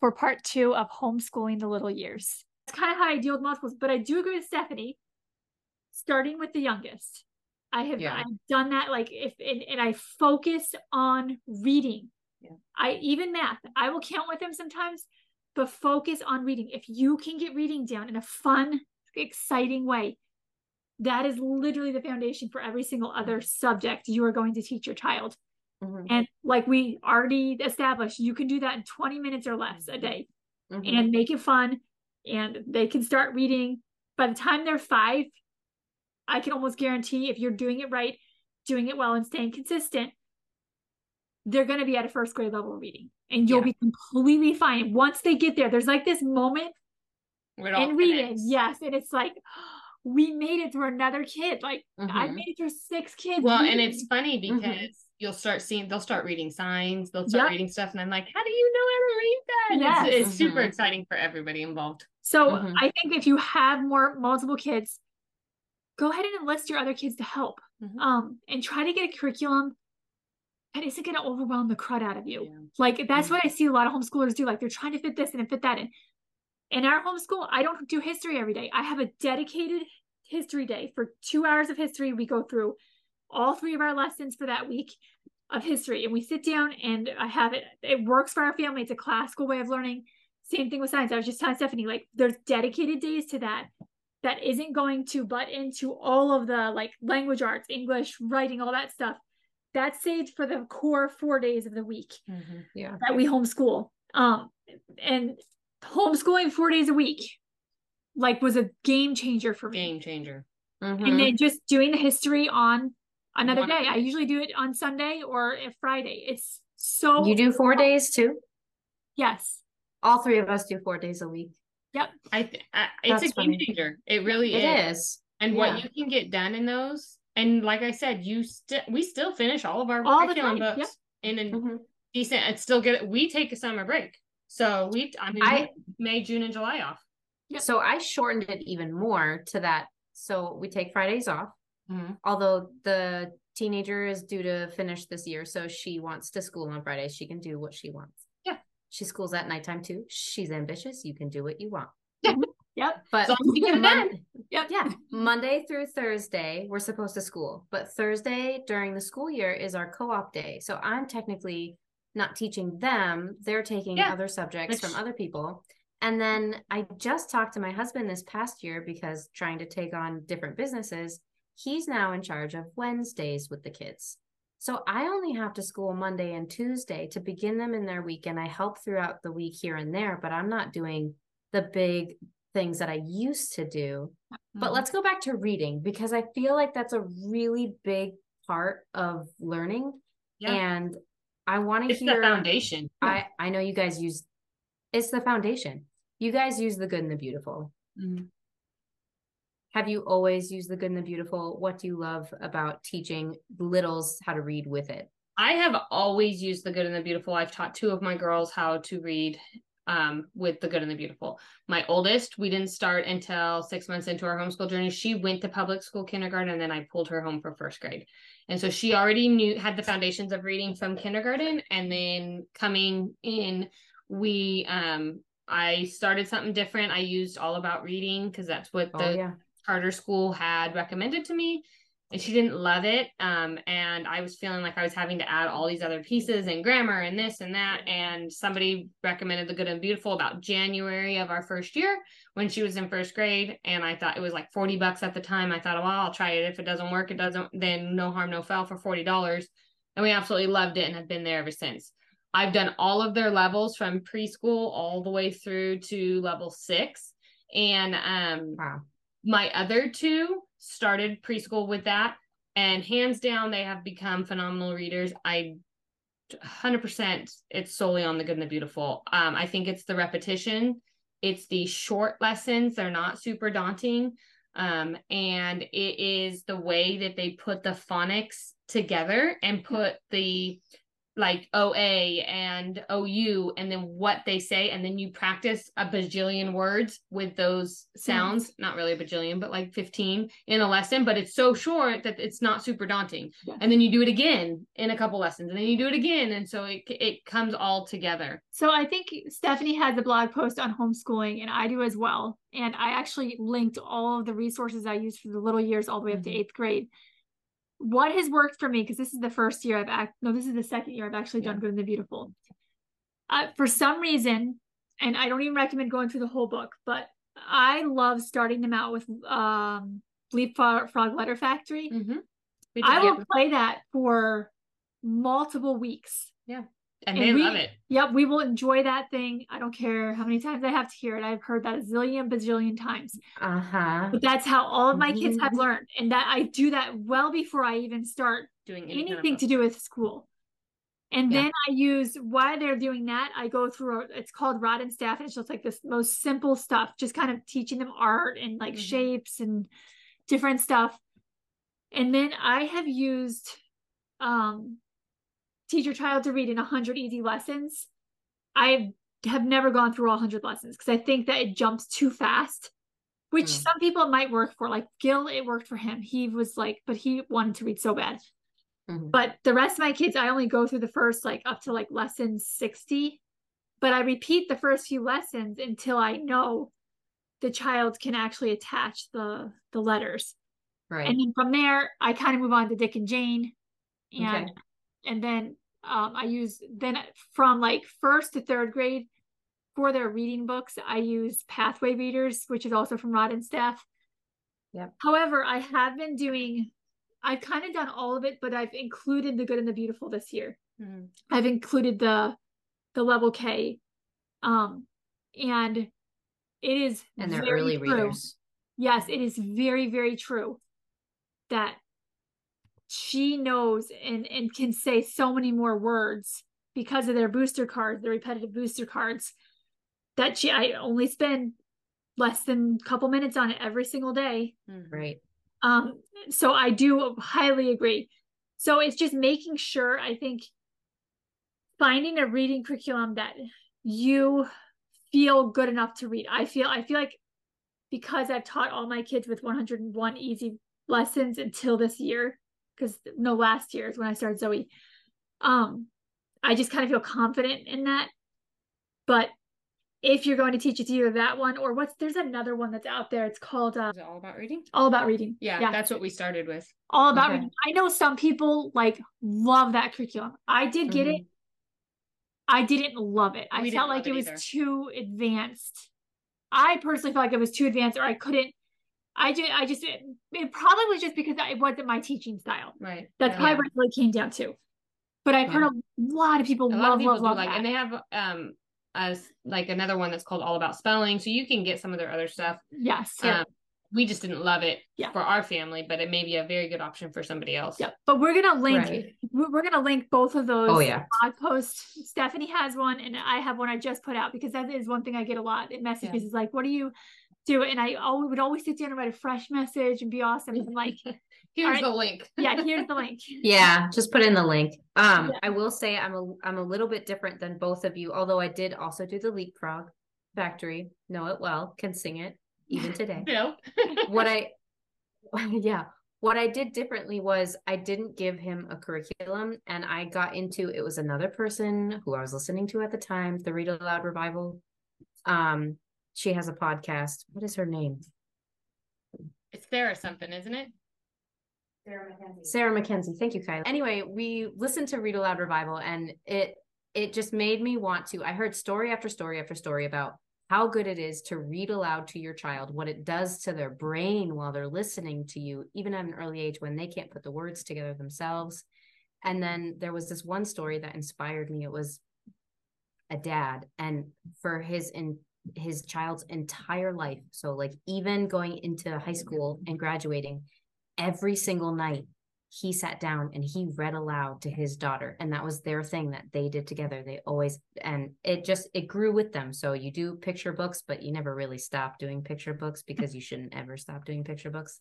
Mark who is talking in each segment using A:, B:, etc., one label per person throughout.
A: We are back for part two of homeschooling the little years. It's kind of how I deal with multiples, but I do agree with Stephanie. Starting with the youngest, I have
B: Yeah.
A: I've done that. Like if and, and I focus on reading.
B: Yeah.
A: I even math. I will count with them sometimes, but focus on reading. If you can get reading down in a fun, exciting way, that is literally the foundation for every single other subject you are going to teach your child.
B: Mhm.
A: And like we already established, you can do that in 20 minutes or less a day
B: Mhm.
A: and make it fun. And they can start reading. By the time they're five, I can almost guarantee if you're doing it right, doing it well, and staying consistent, they're going to be at a first grade level reading and you'll
B: Yeah.
A: be completely fine. Once they get there, there's like this moment in reading. Yes. And it's like, we made it through another kid. Like, I've
B: Mhm.
A: made it through six kids.
C: Well, and it's funny because
B: Mhm.
C: You'll start seeing they'll start reading signs, they'll start
A: Yep.
C: reading stuff, and I'm like, how do you know how to read that?
A: Yes.
C: It's, it's super
B: Mhm.
C: exciting for everybody involved.
A: So
B: Mhm.
A: I think if you have more multiple kids, go ahead and enlist your other kids to help.
C: Mhm.
A: Um, and try to get a curriculum that isn't going to overwhelm the crud out of you.
C: Yeah.
A: Like that's
B: Mhm.
A: what I see a lot of homeschoolers do. Like they're trying to fit this in and fit that in. In our homeschool, I don't do history every day. I have a dedicated history day for two hours of history. We go through all three of our lessons for that week of history and we sit down and I have it. It works for our family. It's a classical way of learning. Same thing with science. I was just telling Stephanie, like there's dedicated days to that that isn't going to butt into all of the like language arts, English, writing, all that stuff. That's saved for the core four days of the week
B: Yeah.
A: that we homeschool. Um, and homeschooling four days a week, like, was a game changer for me.
C: Game changer.
B: Mhm.
A: And then just doing the history on another
C: One-
A: day. I usually do it on Sunday or a Friday. It's so
B: You do four days too?
A: yes,
B: All three of us do four days a week.
A: yep,
C: I, th- I it's
B: That's
C: a game changer. It really
B: It
C: is.
B: is.
C: And
B: Yeah.
C: what you can get done in those, and like I said, you still we still finish all of our
A: All the
C: curriculum
A: time,
C: books in a
B: Mhm.
C: decent. It's still good. We take a summer break, so we. I mean,
B: I-
C: May, June, and July off.
A: Yep.
B: So I shortened it even more to that. So we take Fridays off,
C: Mhm.
B: although the teenager is due to finish this year, so she wants to school on Fridays. She can do what she wants.
C: Yeah.
B: She schools at nighttime too. She's ambitious. You can do what you want.
A: yep,
B: But
C: As long as you get it
B: Mon-
C: done.
A: yep,
B: yeah, Monday through Thursday, we're supposed to school, but Thursday during the school year is our co op day. So I'm technically not teaching them, they're taking
C: Yeah,
B: other subjects from other people. And then I just talked to my husband this past year because trying to take on different businesses, he's now in charge of Wednesdays with the kids. So I only have to school Monday and Tuesday to begin them in their week, and I help throughout the week here and there, but I'm not doing the big things that I used to do.
A: Mm-hmm.
B: But let's go back to reading because I feel like that's a really big part of learning.
C: Yeah.
B: And I want to hear
C: the foundation.
B: I I know you guys use it's the foundation. You guys use the good and the beautiful.
C: Mhm.
B: Have you always used the good and the beautiful? What do you love about teaching littles how to read with it?
C: I have always used the good and the beautiful. I've taught two of my girls how to read um, with the good and the beautiful. My oldest, we didn't start until six months into our homeschool journey. She went to public school kindergarten and then I pulled her home for first grade. And so she already knew, had the foundations of reading from kindergarten. And then coming in, we, um, I started something different. I used all about reading because that's what
B: Oh
C: the
B: yeah.
C: Charter school had recommended to me and she didn't love it um and i was feeling like i was having to add all these other pieces and grammar and this and that and somebody recommended the good and beautiful about january of our first year when she was in first grade and i thought it was like 40 bucks at the time. I thought well i'll try it. If it doesn't work it doesn't then no harm no foul for 40 dollars and we absolutely loved it and have been there ever since. I've done all of their levels from preschool all the way through to level six and um
B: Wow.
C: My other two started preschool with that and hands down they have become phenomenal readers. I 100% it's solely on the good and the beautiful. Um i think it's the repetition. It's the short lessons. They're not super daunting. Um and it is the way that they put the phonics together and put the like OA and OU and then what they say and then you practice a bajillion words with those sounds not really a bajillion but like 15 in a lesson but it's so short that it's not super daunting
A: Yeah.
C: and then you do it again in a couple lessons and then you do it again and so it it comes all together
A: So I think Stephanie has a blog post on homeschooling, and I do as well. And I actually linked all of the resources I used for the little years all the way up to
C: Mhm.
A: eighth grade. What has worked for me, because this is the first year I've act no, this is the second year I've actually done Good and the Beautiful. Uh, for some reason, and I don't even recommend going through the whole book, but I love starting them out with um Leapfrog Frog Letter Factory.
C: mm-hmm.
A: I will play that for multiple weeks.
C: And
A: and
C: they
A: we-
C: love it
A: Yep, we will enjoy that thing. I don't care how many times I have to hear it. I've heard that a zillion bazillion times.
B: Uh-huh.
A: But that's how all of my kids have
B: Mhm.
A: learned. And that I do that well before I even start
C: doing any kind of
A: anything to do with school. And
B: Yeah.
A: then I use while they're doing that, I go through a, it's called Rod and Staff, and it's just like this most simple stuff, just kind of teaching them art and like
C: Mhm.
A: shapes and different stuff. And then I have used um teach your child to read in 100 easy lessons. I have never gone through all 100 lessons because I think that it jumps too fast, which
B: Mm.
A: some people might work for. Like Gil, it worked for him. He was like, but he wanted to read so bad.
B: Mhm.
A: But the rest of my kids, I only go through the first like up to like lesson 60. But I repeat the first few lessons until I know the child can actually attach the the letters.
B: Right.
A: And then from there, I kind of move on to Dick and Jane. And
B: Okay.
A: And then um, I use then from like first to third grade for their reading books, I use Pathway Readers, which is also from Rod and Staff.
B: Yeah.
A: However, I have been doing I've kind of done all of it, but I've included the good and the beautiful this year.
C: Mhm.
A: I've included the the level K. Um and it is
B: and they're early
A: true.
B: readers.
A: Yes, it is very, very true that she knows and and can say so many more words because of their booster cards, the repetitive booster cards. That she I only spend less than a couple minutes on it every single day.
C: Mhm.
B: Right.
A: Um, so I do highly agree. So it's just making sure, I think, finding a reading curriculum that you feel good enough to read. I feel I feel like because I've taught all my kids with 101 easy lessons until this year, because no last year is when I started Zoe. Um, I just kind of feel confident in that. But if you're going to teach it, it's either that one or what's there's another one that's out there. It's called uh,
C: is it all about reading
A: all about reading.
C: yeah, that's what we started with
A: all about
B: Okay.
A: reading. I know some people like love that curriculum. I did get it. I didn't love it. I felt like it
C: it
A: was too advanced. I personally felt like it was too advanced, or I couldn't. I just, I just, it, it probably was just because it wasn't my teaching style.
C: right
A: That's
C: Yeah.
A: probably what it really came down to. But I've heard a lot of people
C: a
A: love,
C: lot of people
A: love, love
C: like
A: that.
C: and they have um as like another one that's called all about spelling so you can get some of their other stuff
A: yes.
C: um, we just didn't love it
A: Yeah.
C: for our family but it may be a very good option for somebody else
A: Yep. But we're gonna link.
B: Right.
A: We're we're gonna link both of those.
B: Oh yeah.
A: blog posts. Stephanie has one, and I have one I just put out because that is one thing I get a lot in messages. Is like, what do you do? it. And I always would always sit down and write a fresh message and be awesome. And like,
C: here's
A: Alright.
C: the link
A: yeah, here's the link.
B: Yeah, just put in the link. Um,
A: Yeah.
B: I will say I'm a I'm a little bit different than both of you, although I did also do the leapfrog factory, know it well, can sing it even today.
C: Bill.
B: what I yeah, what I did differently was I didn't give him a curriculum and I got into it was another person who I was listening to at the time, the Read Aloud Revival. Um, she has a podcast. What is her name?
C: it's there or something isn't it
B: Sarah Mackenzie. Sarah Mackenzie. Thank you, Kylie. Anyway, we listened to Read Aloud Revival and it it just made me want to. I heard story after story after story about how good it is to read aloud to your child, what it does to their brain while they're listening to you, even at an early age when they can't put the words together themselves. And then there was this one story that inspired me. It was a dad and for his in his child's entire life. So like even going into high school and graduating, every single night he sat down and he read aloud to his daughter. And that was their thing that they did together. They always and it just it grew with them. So you do picture books but you never really stop doing picture books because you shouldn't ever stop doing picture books.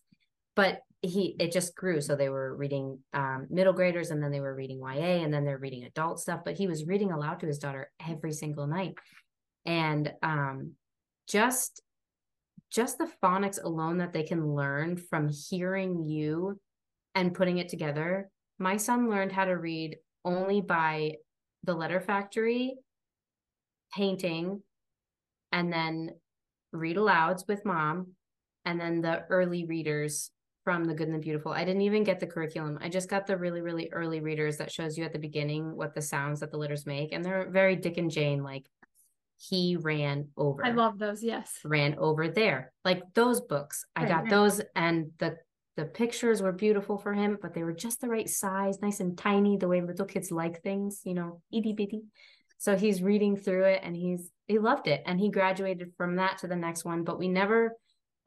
B: But he it just grew. So they were reading um, middle graders and then they were reading ya and then they're reading adult stuff. But he was reading aloud to his daughter every single night and um, just just the phonics alone that they can learn from hearing you and putting it together. My son learned how to read only by the letter factory painting and then read alouds with mom and then the early readers from the good and the beautiful. I didn't even get the curriculum. I just got the really really early readers that shows you at the beginning what the sounds that the letters make and they're very dick and jane like he ran over
A: I love those. Yes.
B: ran over there like those books i got
A: right.
B: those and the the pictures were beautiful for him but they were just the right size nice and tiny the way little kids like things you know itty bitty so he's reading through it and he's he loved it and he graduated from that to the next one but we never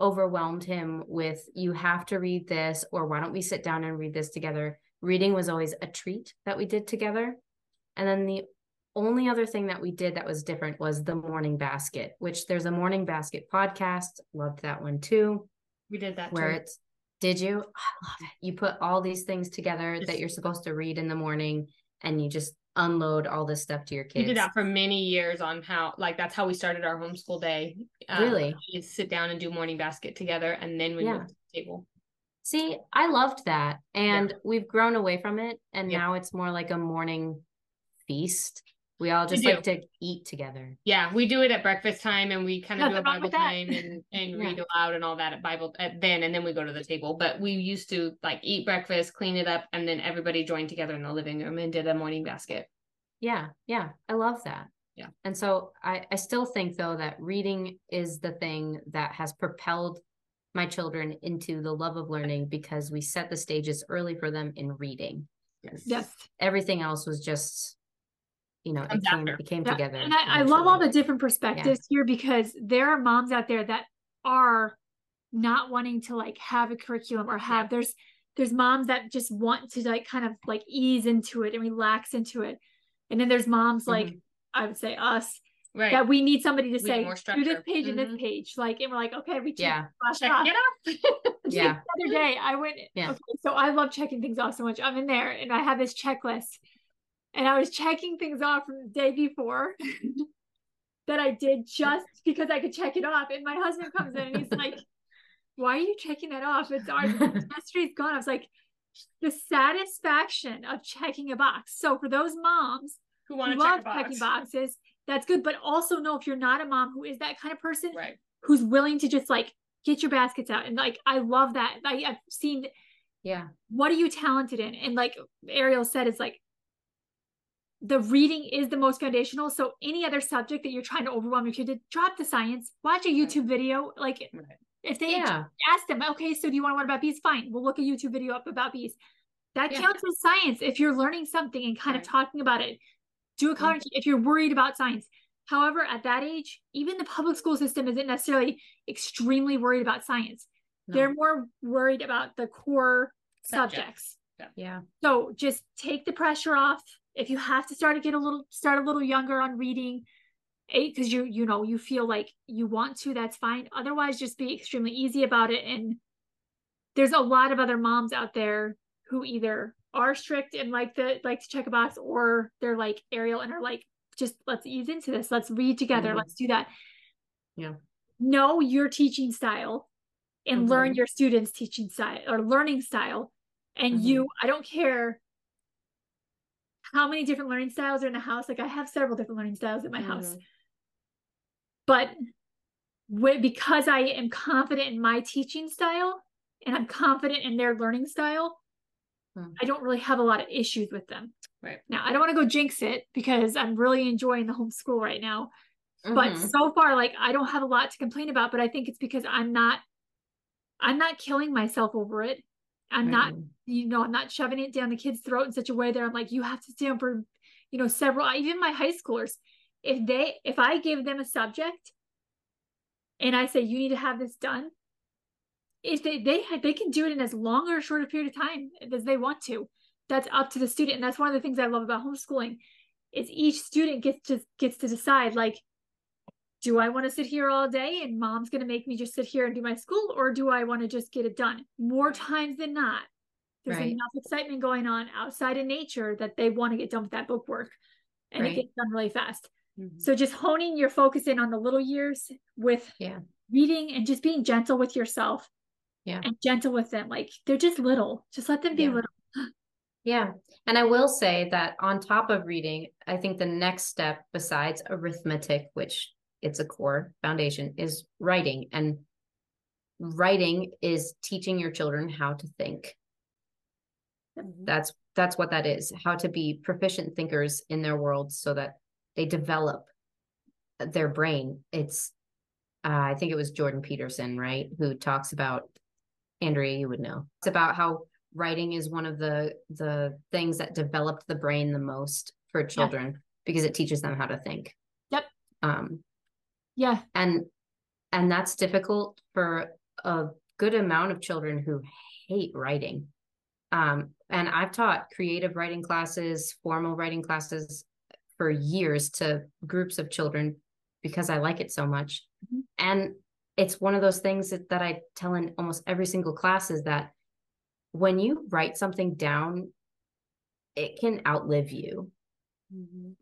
B: overwhelmed him with you have to read this or why don't we sit down and read this together reading was always a treat that we did together and then the only other thing that we did that was different was the morning basket which there's a morning basket podcast loved that one too
C: We did that
B: where
C: too.
B: it's did you i love it you put all these things together that you're supposed to read in the morning and you just unload all this stuff to your kids.
C: We did that for many years on how, like, that's how we started our homeschool day. Um,
B: Really?
C: We'd sit down and do morning basket together, and then we
B: Yeah.
C: to the table.
B: See, I loved that. And we've grown away from it. And
C: Yeah.
B: now it's more like a morning feast. We all just
C: do.
B: like to eat together.
C: Yeah, we do it at breakfast time, and we kind of do a Bible time and and
B: Yeah.
C: read aloud and all that at Bible at then, and then we go to the table. But we used to like eat breakfast, clean it up, and then everybody joined together in the living room and did a morning basket.
B: Yeah. Yeah. I love that.
C: Yeah.
B: And so I, I still think though that reading is the thing that has propelled my children into the love of learning because we set the stages early for them in reading.
C: Yes.
A: Yes.
B: Everything else was just, you know, it came, it came
A: Yeah,
B: together.
A: And I, I love all the different perspectives here because there are moms out there that are not wanting to like have a curriculum or have there's there's moms that just want to like kind of like ease into it and relax into it. And then there's moms like I would say us
C: Right.
A: that we need somebody to
C: need
A: say do this page and this
C: Mhm.
A: page. Like and we're like, okay, we check
B: Yeah.
C: Check
A: off.
C: it off.
B: Yeah.
A: The other day I went
B: Yeah.
A: okay, so I love checking things off so much. I'm in there and I have this checklist and I was checking things off from the day before that I did just because I could check it off. And my husband comes in and he's like, Why are you checking that off? It's our yesterday's gone. I was like, the satisfaction of checking a box. So for those moms
C: Who want to
A: love
C: box?
A: checking boxes, that's good. But also know if you're not a mom who is that kind of person,
C: Right.
A: who's willing to just like get your baskets out. And like I love that. I, I've seen
B: Yeah.
A: what are you talented in? And like Ariel said, it's like the reading is the most foundational. So any other subject that you're trying to overwhelm your kid to drop the science, watch a YouTube video. Like
C: Right.
A: if they
B: Yeah.
A: ask them, okay, so do you want to learn about bees? Fine, we'll look a YouTube video up about bees. That
C: Yeah.
A: counts as science if you're learning something and kind
C: Right.
A: of talking about it. Do a mm-hmm. coloring sheet if you're worried about science. However, at that age, even the public school system isn't necessarily extremely worried about science.
B: No.
A: They're more worried about the core
C: Subjects.
A: subjects.
B: Yeah.
A: So just take the pressure off. If you have to start to get a little start a little younger on reading, eight because you you know you feel like you want to, that's fine. Otherwise, just be extremely easy about it. And there's a lot of other moms out there who either are strict and like the like to check a box, or they're like Ariel and are like, just let's ease into this. Let's read together.
B: Mhm.
A: Let's do that.
B: Yeah.
A: Know your teaching style and learn
B: Mhm.
A: your students' teaching style or learning style. And you, I don't care how many different learning styles are in the house. Like I have several different learning styles in my house,
B: Mhm.
A: but because I am confident in my teaching style and I'm confident in their learning style,
B: Hmm.
A: I don't really have a lot of issues with them.
C: Right.
A: Now, I don't want to go jinx it because I'm really enjoying the homeschool right now. But
B: Mhm.
A: so far, like I don't have a lot to complain about, but I think it's because I'm not I'm not killing myself over it. I'm not
B: Mhm.
A: You know, I'm not shoving it down the kid's throat in such a way that I'm like, you have to stand for, you know, several, even my high schoolers, if they, if I give them a subject and I say, you need to have this done, if they, they, they can do it in as long or short a period of time as they want to. That's up to the student. And that's one of the things I love about homeschooling is each student gets to, gets to decide like, do I want to sit here all day and mom's going to make me just sit here and do my school or do I want to just get it done? More times than not, there's
B: Right.
A: enough excitement going on outside of nature that they want to get done with that book work and
B: Right.
A: it gets done really fast.
C: Mhm.
A: So just honing your focus in on the little years with
B: Yeah.
A: reading and just being gentle with yourself.
B: Yeah.
A: And gentle with them. Like they're just little. Just let them be
B: Yeah.
A: little.
B: Yeah. And I will say that on top of reading, I think the next step besides arithmetic, which it's a core foundation, is writing. And writing is teaching your children how to think. That's that's what that is. How to be proficient thinkers in their world so that they develop their brain. It's uh, I think it was Jordan Peterson, right, who talks about Andrea, you would know. It's about how writing is one of the the things that developed the brain the most for children because it teaches them how to think.
A: Yep.
B: Um
A: Yeah.
B: and and that's difficult for a good amount of children who hate writing. Um and I've taught creative writing classes, formal writing classes for years to groups of children because I like it so much.
A: Mhm.
B: And it's one of those things that, that I tell in almost every single class is that when you write something down, it can outlive you.
C: Mhm.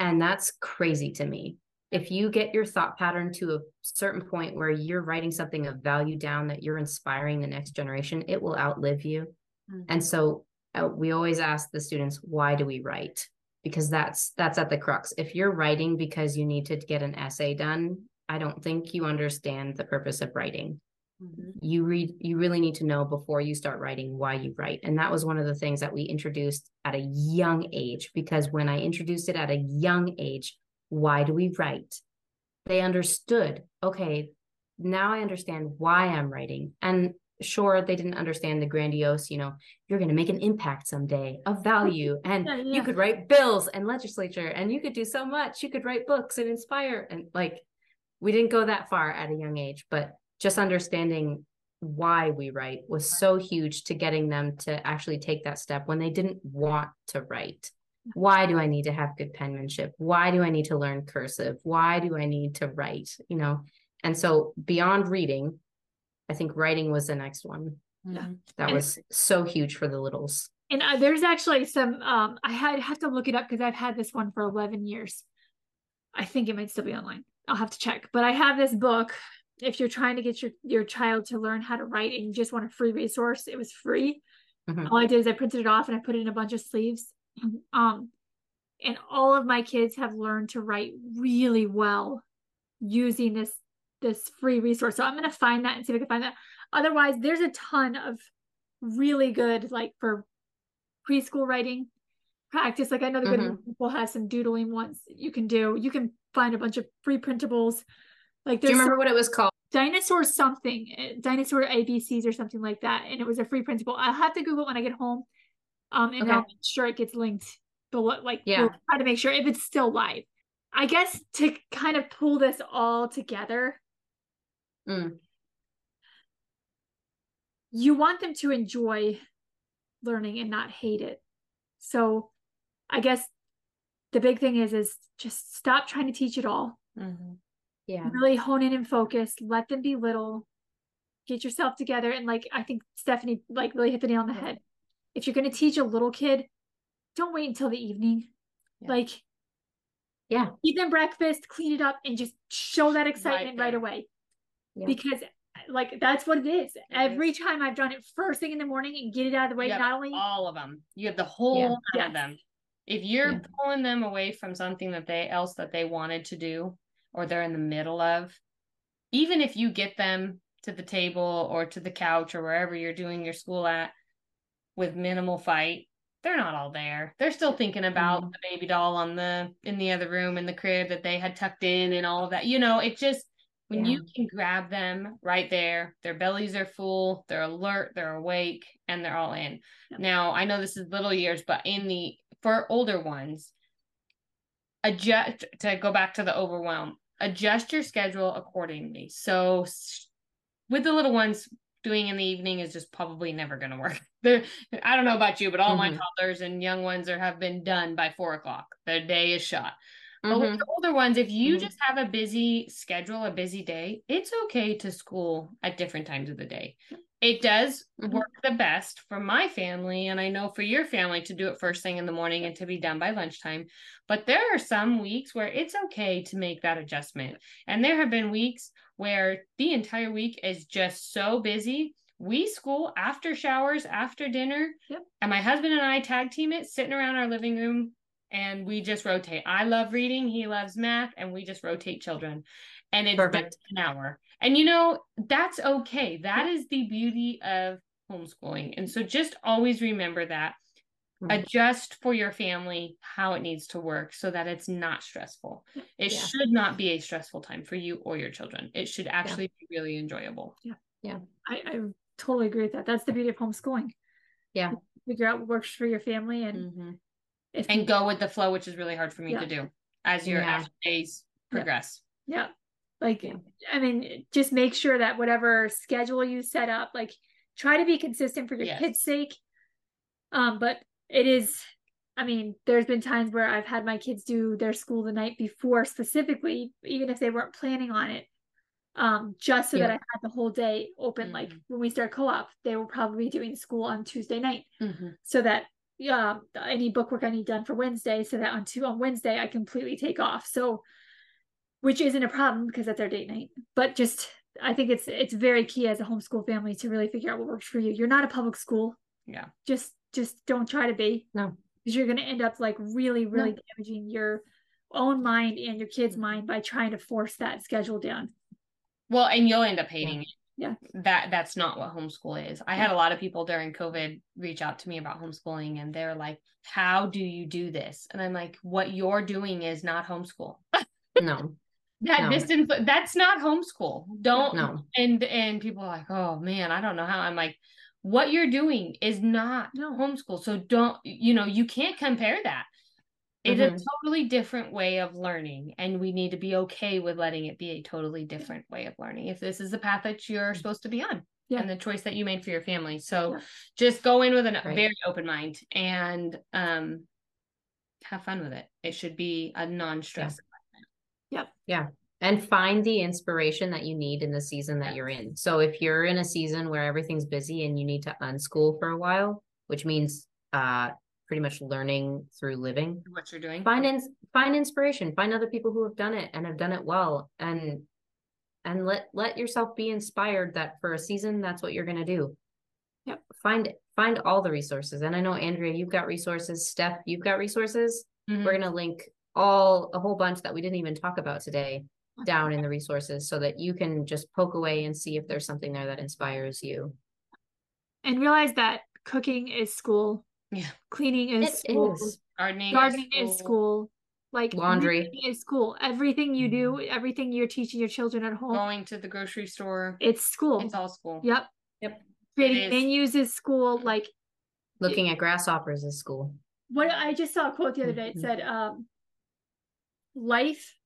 B: And that's crazy to me. If you get your thought pattern to a certain point where you're writing something of value down that you're inspiring the next generation, it will outlive you.
C: Mhm.
B: And so uh, we always ask the students, why do we write? Because that's that's at the crux. If you're writing because you need to get an essay done, I don't think you understand the purpose of writing
C: Mhm.
B: you read you really need to know before you start writing why you write and that was one of the things that we introduced at a young age because when i introduced it at a young age why do we write they understood okay now i understand why i'm writing and sure they didn't understand the grandiose you know you're going to make an impact someday of value and
A: Yeah,
B: you could write bills and legislature and you could do so much. You could write books and inspire and like we didn't go that far at a young age but just understanding why we write was so huge to getting them to actually take that step when they didn't want to write. Why do i need to have good penmanship? Why do i need to learn cursive? Why do i need to write you know? And so beyond reading i think writing was the next one
C: Yeah.
B: that
A: And-
B: was so huge for the littles
A: And uh, there's actually some, um, I had have to look it up because I've had this one for 11 years. I think it might still be online. I'll have to check. But I have this book. If you're trying to get your, your child to learn how to write and you just want a free resource, it was free.
B: Mhm.
A: All I did is I printed it off and I put it in a bunch of sleeves. Um, and all of my kids have learned to write really well using this this free resource. So I'm gonna find that and see if I can find that. Otherwise, there's a ton of really good like for preschool writing practice. Like I know the good
B: Mhm.
A: example has some doodling ones you can do. You can find a bunch of free printables. Like
B: do you
A: there's
B: remember what it was called
A: dinosaur something, uh, dinosaur ABCs or something like that, and it was a free printable. I'll have to Google it when I get home, um, and
B: Okay.
A: I'll make sure it gets linked. Below, like,
B: Yeah.
A: we'll try to make sure if it's still live. I guess to kind of pull this all together,
B: Mm.
A: you want them to enjoy learning and not hate it. So, I guess the big thing is is just stop trying to teach it all.
C: Mhm.
B: yeah
A: really hone in and focus let them be little get yourself together and like i think stephanie like really hit the nail on the head if you're going to teach a little kid don't wait until the evening
C: Yeah.
A: like
B: Yeah.
A: eat them breakfast clean it up and just show that excitement right,
C: there.
A: away
B: Yeah.
A: because like that's what it is every
C: is.
A: time i've done it first thing in the morning and get it out of the way
C: Yep,
A: not only
C: all of them. You have the whole
B: Yeah.
C: nine
A: Yes.
C: of them. If you're
B: Yeah.
C: pulling them away from something that they else that they wanted to do, or they're in the middle of, even if you get them to the table or to the couch or wherever you're doing your school at with minimal fight, they're not all there. They're still thinking about
B: Mhm.
C: the baby doll on the in the other room in the crib that they had tucked in and all of that. You know, it just when you can grab them right there, their bellies are full, they're alert, they're awake, and they're all in.
A: Yep.
C: Now, I know this is little years, but in the for older ones, adjust to go back to the overwhelm, adjust your schedule accordingly. So with the little ones, doing in the evening is just probably never going to work. They're, I don't know about you, but all my
B: Mhm.
C: toddlers and young ones are have been done by four o'clock. Their day is shot. But with
B: Mhm.
C: the older ones, if you
B: Mhm.
C: just have a busy schedule, a busy day, it's okay to school at different times of the day. It does
B: Mhm.
C: work the best for my family, and I know for your family to do it first thing in the morning and to be done by lunchtime. But there are some weeks where it's okay to make that adjustment. And there have been weeks where the entire week is just so busy. We school after showers, after dinner,
A: Yep.
C: and my husband and I tag team it, sitting around our living room and we just rotate. I love reading, he loves math, and we just rotate children. And it's
B: Perfect.
C: an hour. And you know, that's okay. That is the beauty of homeschooling. And so just always remember that.
B: Mhm.
C: Adjust for your family how it needs to work so that it's not stressful. It
B: Yeah.
C: should not be a stressful time for you or your children. It should actually be really enjoyable. Yeah. Yeah.
A: I, I totally agree with that. That's the beauty of homeschooling.
B: Yeah.
A: Figure out what works for your family and
B: Mhm.
A: If
C: And go with the flow, which is really hard for me
A: Yeah.
C: to do as your
B: Yeah.
C: days progress.
A: Yeah. Like,
B: Yeah.
A: I mean, just make sure that whatever schedule you set up, like, try to be consistent for your
C: Yes.
A: kids' sake. Um, but it is, I mean, there's been times where I've had my kids do their school the night before specifically, even if they weren't planning on it. Um, just so that I had the whole day open. Like
C: Mhm.
A: when we start co-op, they will probably be doing school on Tuesday night.
C: Mhm.
A: so that Um, yeah any book work I need done for Wednesday so that on two on Wednesday I completely take off. So which isn't a problem because that's our date night. But just I think it's it's very key as a homeschool family to really figure out what works for you. You're not a public school.
C: Yeah.
A: Just just don't try to be.
B: No.
A: Because you're gonna end up like really, really damaging your own mind and your kids' mm-hmm. mind by trying to force that schedule down.
C: Well, and you'll end up hating it.
A: Yeah.
C: That that's not what homeschool is. I had a lot of people during COVID reach out to me about homeschooling and they're like, How do you do this? And I'm like, What you're doing is not homeschool.
B: No.
C: That
B: No.
C: distance that's not homeschool. Don't
B: No.
C: and and people are like, Oh man, I don't know how. I'm like, what you're doing is not
A: No.
C: homeschool. So don't you know, you can't compare that. It's
B: Mhm.
C: a totally different way of learning, and we need to be okay with letting it be a totally different way of learning. If this is the path that you're supposed to be on,
A: Yeah.
C: and the choice that you made for your family, so
A: Yeah.
C: just go in with a
B: Right.
C: very open mind and um, have fun with it. It should be a non-stress. Yep. Yeah.
B: And find the inspiration that you need in the season that you're in. So if you're in a season where everything's busy and you need to unschool for a while, which means uh pretty much learning through living,
C: What you're doing,
B: find in, find inspiration, find other people who have done it and have done it well and and let let yourself be inspired that for a season that's what you're going to do.
A: Yep.
B: Find find all the resources. And I know Andrea, you've got resources, Steph, you've got resources.
C: Mhm.
B: We're going to link all a whole bunch that we didn't even talk about today down in the resources so that you can just poke away and see if there's something there that inspires you.
A: And realize that cooking is school.
C: Yeah.
A: Cleaning is
B: It
A: school.
B: is.
C: gardening,
A: gardening is school like
B: Laundry.
A: is school everything you do everything you're teaching your children at home
C: going to the grocery store.
A: it's school
C: It's all school.
A: yep
B: Yep.
A: creating
C: is.
A: menus is school like
B: Looking at grasshoppers is school.
A: what i just saw a quote the other day it
B: Mhm.
A: said um life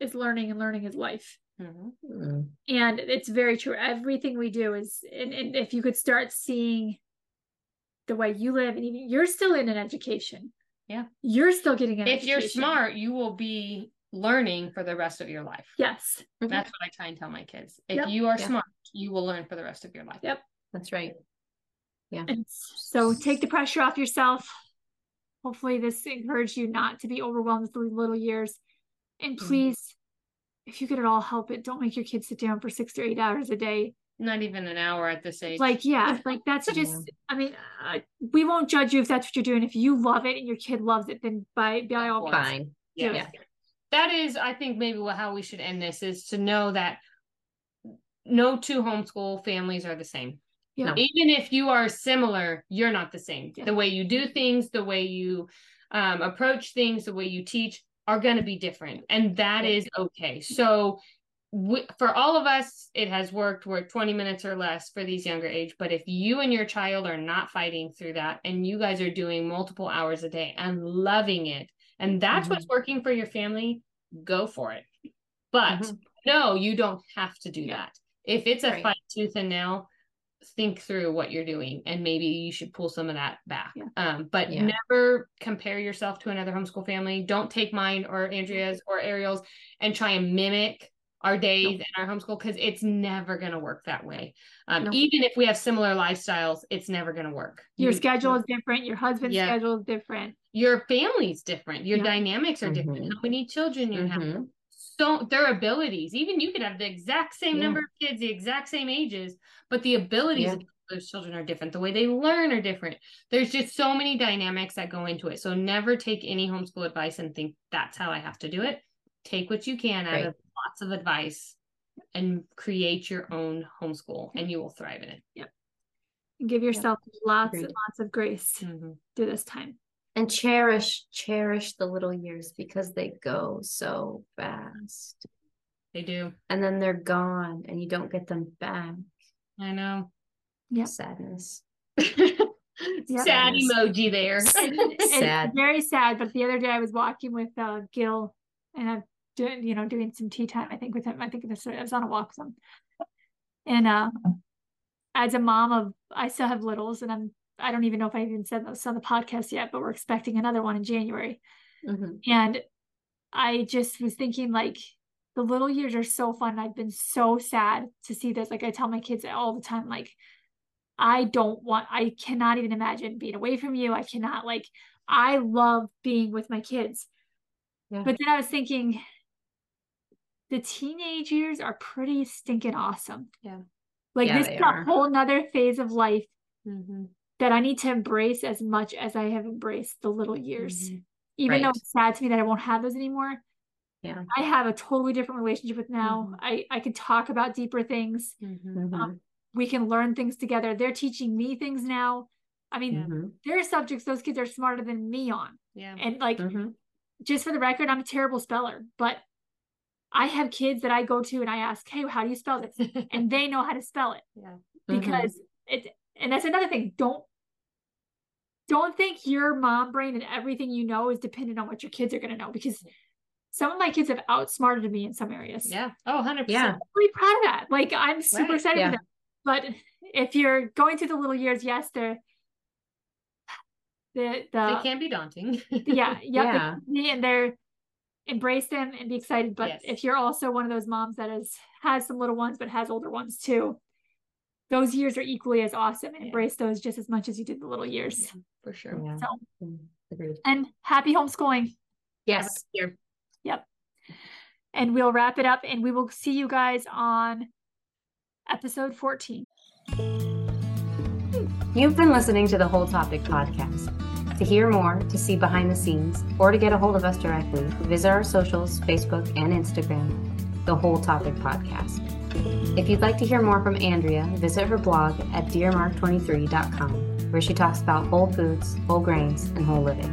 A: is learning and learning is life
C: Mhm.
B: Mm.
A: and it's very true everything we do is and, and if you could start seeing the way you live and even you're still in an education
C: Yeah.
A: you're still getting an education.
C: If you're smart, you will be learning for the rest of your life.
A: yes.
C: That's what I try and tell my kids. If
A: Yep.
C: you are
B: Yeah.
C: smart, you will learn for the rest of your life.
A: Yep.
B: That's right.
A: And so take the pressure off yourself. Hopefully, this encouraged you not to be overwhelmed with the little years. And
C: Mm-hmm.
A: please, if you could at all help it, don't make your kids sit down for six to eight hours a day.
C: Not even an hour at this age.
A: Like, yeah, like that's just, I mean, uh, we won't judge you if that's what you're doing. If you love it and your kid loves it, then by, by all means.
B: Fine.
C: yeah.
B: yeah.
C: That is, I think, maybe how we should end this is to know that no two homeschool families are the same.
A: Yeah.
B: No.
C: Even if you are similar, you're not the same.
A: Yeah.
C: The way you do things, the way you um, approach things, the way you teach are going to be different. And that
B: Yeah.
C: is okay. So, we, for all of us, it has worked. We're 20 minutes or less for these younger age. But if you and your child are not fighting through that and you guys are doing multiple hours a day and loving it, and that's what's working for your family, go for it. But
B: Mhm.
C: no, you don't have to do
A: Yeah.
C: that. If it's a
B: Right.
C: fight tooth and nail, think through what you're doing and maybe you should pull some of that back.
A: Yeah.
C: Um, but
B: Yeah.
C: never compare yourself to another homeschool family. Don't take mine or Andrea's or Ariel's and try and mimic our days and our homeschool because it's never going to work that way. Um,
B: Nope.
C: even if we have similar lifestyles, it's never going to work.
A: Your
C: You-
A: schedule is different. Your husband's
C: Yeah.
A: schedule is different.
C: your family's different. Your
A: Yeah.
C: dynamics are different.
B: Mhm.
C: How many children you have.
B: Mhm.
C: So their abilities, even you could have the exact same
B: Yeah.
C: number of kids, the exact same ages, but the abilities of those children are different. The way they learn are different. There's just so many dynamics that go into it. So never take any homeschool advice and think that's how I have to do it. Take what you can out
B: Right.
C: of lots of advice and create your own homeschool and you will thrive in it.
A: And give yourself lots and lots of grace
C: Mhm.
A: through this time.
B: And cherish, cherish the little years because they go so fast.
C: They do.
B: And then they're gone and you don't get them back.
C: I know.
A: Yep.
B: Sadness.
C: Sad emoji there.
A: It's
B: Sad.
A: very sad. But the other day I was walking with uh, Gil and I'm doing, you know, doing some tea time, I think, with him. I think this I was on a walk with him. And uh as a mom of I still have littles and I'm I don't even know if I even said this on the podcast yet, but we're expecting another one in January.
B: Mhm.
A: And I just was thinking like the little years are so fun. I've been so sad to see this. Like I tell my kids all the time, like, I don't want, I cannot even imagine being away from you. I cannot like, I love being with my kids.
B: Yeah.
A: But then I was thinking, the teenage years are pretty stinking awesome.
C: Yeah.
A: Like
B: Yeah,
A: this is
B: are.
A: a whole nother phase of life
C: Mhm.
A: that I need to embrace as much as I have embraced the little years.
C: Mhm.
A: Even though it's sad to me that I won't have those anymore.
B: Yeah.
A: I have a totally different relationship with now.
C: Mhm.
A: I I can talk about deeper things.
C: Mhm.
B: Mhm.
A: We can learn things together. They're teaching me things now. I mean.
B: Mhm.
A: there are subjects those kids are smarter than me on.
C: Yeah.
A: And like
B: Mhm.
A: just for the record, I'm a terrible speller, but I have kids that I go to and I ask, "Hey, how do you spell this?" and they know how to spell it
C: yeah.
A: Because mm-hmm. it and that's another thing. Don't don't think your mom brain and everything you know is dependent on what your kids are going to know because some of my kids have outsmarted me in some areas.
C: Yeah. Oh, 100%.
B: Yeah.
A: I'm really proud of that. Like I'm super
C: Right,
A: excited
B: yeah.
A: for them. But if you're going through the little years, yes, they're the the
C: It can be daunting.
A: yeah, yep,
B: Yeah.
A: yeah. and they're embrace them and be excited. But
C: Yes.
A: if you're also one of those moms that has has some little ones but has older ones too, those years are equally as awesome
C: Yeah.
A: embrace those just as much as you did the little years.
C: For sure.
B: Yeah.
A: So
B: Agreed.
A: and happy homeschooling.
B: Yes.
C: Here.
A: And we'll wrap it up and we will see you guys on episode 14.
B: You've been listening to the Whole Topic podcast. To hear more, to see behind the scenes, or to get a hold of us directly, visit our socials, Facebook and Instagram, The Whole Topic Podcast. If you'd like to hear more from Andrea, visit her blog at dearmark23.com, where she talks about whole foods, whole grains, and whole living.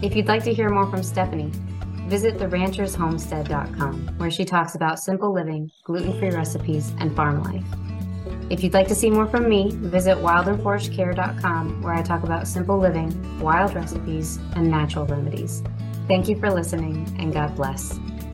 B: If you'd like to hear more from Stephanie, visit theranchershomestead.com, where she talks about simple living, gluten free recipes, and farm life. If you'd like to see more from me, visit wildandforestcare.com where I talk about simple living, wild recipes, and natural remedies. Thank you for listening, and God bless.